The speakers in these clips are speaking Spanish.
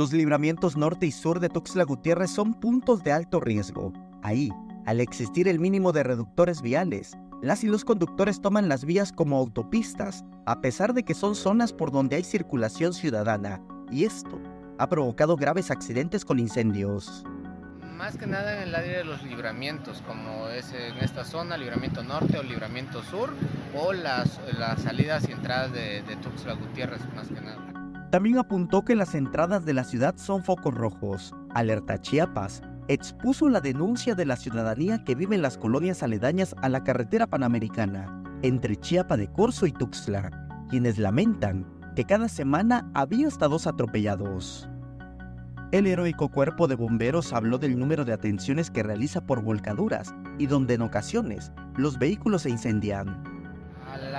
Los libramientos norte y sur de Tuxtla Gutiérrez son puntos de alto riesgo. Ahí, al existir el mínimo de reductores viales, las y los conductores toman las vías como autopistas, a pesar de que son zonas por donde hay circulación ciudadana, y esto ha provocado graves accidentes con incendios. Más que nada en el área de los libramientos, como es en esta zona, libramiento norte o libramiento sur, o las, las salidas y entradas de, de Tuxtla Gutiérrez, más que nada. También apuntó que las entradas de la ciudad son focos rojos. Alerta Chiapas expuso la denuncia de la ciudadanía que vive en las colonias aledañas a la carretera panamericana, entre Chiapa de Corzo y Tuxtla, quienes lamentan que cada semana había hasta dos atropellados. El heroico cuerpo de bomberos habló del número de atenciones que realiza por volcaduras y donde en ocasiones los vehículos se incendian.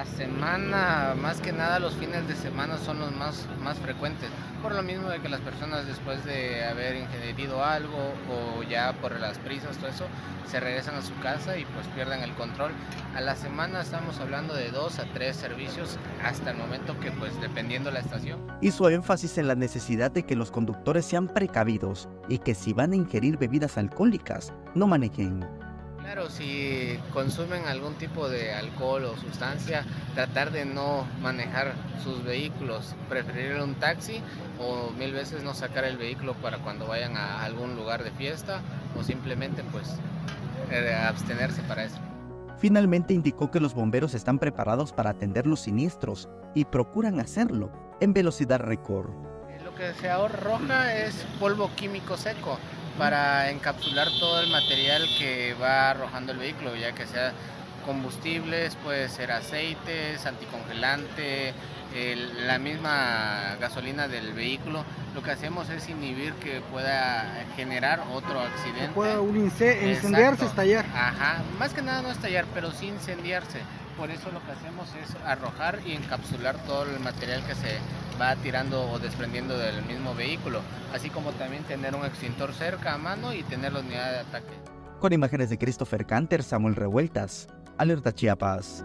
La semana, más que nada los fines de semana son los más, más frecuentes, por lo mismo de que las personas después de haber ingerido algo o ya por las prisas, todo eso, se regresan a su casa y pues pierden el control. A la semana estamos hablando de dos a tres servicios hasta el momento que pues dependiendo la estación. Hizo énfasis en la necesidad de que los conductores sean precavidos y que si van a ingerir bebidas alcohólicas, no manejen. Claro, si consumen algún tipo de alcohol o sustancia, tratar de no manejar sus vehículos, preferir un taxi o mil veces no sacar el vehículo para cuando vayan a algún lugar de fiesta o simplemente pues eh, abstenerse para eso. Finalmente indicó que los bomberos están preparados para atender los siniestros y procuran hacerlo en velocidad récord. Lo que se arroja es polvo químico seco para encapsular todo el material que va arrojando el vehículo, ya que sea combustibles, puede ser aceites, anticongelante, el, la misma gasolina del vehículo. Lo que hacemos es inhibir que pueda generar otro accidente. Pueda un incendiarse, estallar. Ajá, más que nada no estallar, pero sí incendiarse. Por eso lo que hacemos es arrojar y encapsular todo el material que se va tirando o desprendiendo del mismo vehículo, así como también tener un extintor cerca a mano y tener la unidad de ataque. Con imágenes de Christopher Canter, Samuel Revueltas, Alerta Chiapas.